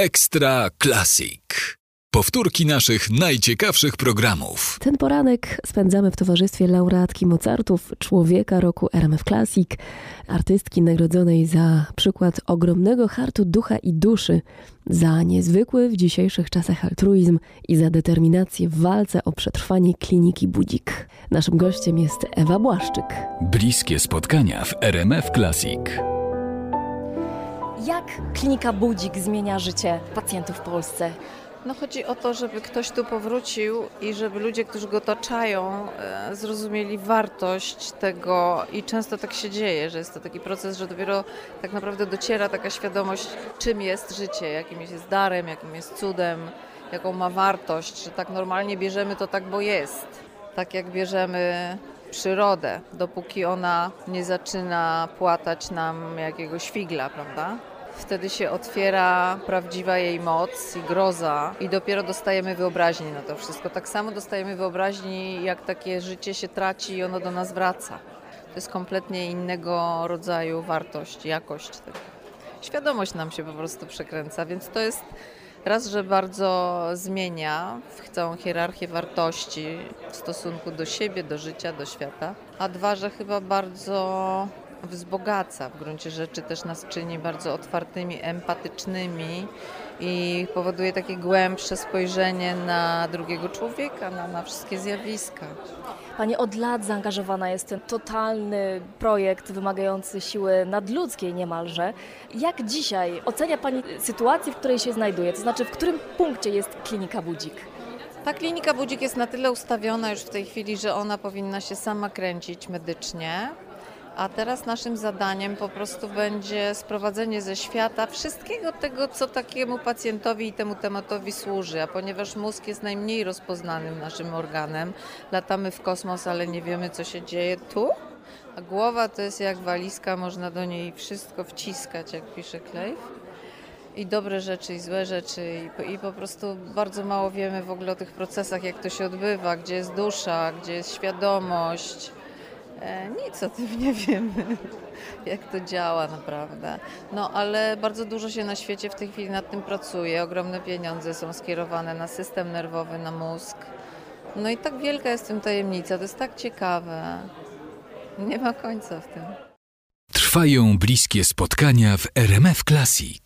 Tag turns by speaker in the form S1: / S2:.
S1: Ekstra Classic. Powtórki naszych najciekawszych programów.
S2: Ten poranek spędzamy w towarzystwie laureatki Mozartów, człowieka roku RMF Classic, artystki nagrodzonej za przykład ogromnego hartu ducha i duszy, za niezwykły w dzisiejszych czasach altruizm i za determinację w walce o przetrwanie kliniki Budzik. Naszym gościem jest Ewa Błaszczyk.
S1: Bliskie spotkania w RMF Classic.
S3: Jak klinika Budzik zmienia życie pacjentów w Polsce?
S4: No chodzi o to, żeby ktoś tu powrócił i żeby ludzie, którzy go otaczają, e, zrozumieli wartość tego i często tak się dzieje, że jest to taki proces, że dopiero tak naprawdę dociera taka świadomość, czym jest życie, jakim jest darem, jakim jest cudem, jaką ma wartość, że tak normalnie bierzemy to tak, bo jest. Tak jak bierzemy przyrodę, dopóki ona nie zaczyna płatać nam jakiegoś figla, prawda? Wtedy się otwiera prawdziwa jej moc i groza i dopiero dostajemy wyobraźni na to wszystko. Tak samo dostajemy wyobraźni, jak takie życie się traci i ono do nas wraca. To jest kompletnie innego rodzaju wartość, jakość tego. Świadomość nam się po prostu przekręca, więc to jest raz, że bardzo zmienia całą hierarchię wartości w stosunku do siebie, do życia, do świata, a dwa, że chyba bardzo wzbogaca w gruncie rzeczy, też nas czyni bardzo otwartymi, empatycznymi i powoduje takie głębsze spojrzenie na drugiego człowieka, na, na wszystkie zjawiska.
S3: Pani od lat zaangażowana jest w ten totalny projekt wymagający siły nadludzkiej niemalże. Jak dzisiaj ocenia Pani sytuację, w której się znajduje? To znaczy, w którym punkcie jest klinika Budzik?
S4: Ta klinika Budzik jest na tyle ustawiona już w tej chwili, że ona powinna się sama kręcić medycznie. A teraz naszym zadaniem po prostu będzie sprowadzenie ze świata wszystkiego tego, co takiemu pacjentowi i temu tematowi służy. A ponieważ mózg jest najmniej rozpoznanym naszym organem, latamy w kosmos, ale nie wiemy, co się dzieje tu. A głowa to jest jak walizka, można do niej wszystko wciskać, jak pisze Klejf. I dobre rzeczy, i złe rzeczy, i, i po prostu bardzo mało wiemy w ogóle o tych procesach, jak to się odbywa, gdzie jest dusza, gdzie jest świadomość E, nic o tym nie wiemy, jak to działa naprawdę. No ale bardzo dużo się na świecie w tej chwili nad tym pracuje. Ogromne pieniądze są skierowane na system nerwowy, na mózg. No i tak wielka jest w tym tajemnica, to jest tak ciekawe. Nie ma końca w tym.
S1: Trwają bliskie spotkania w RMF Classic.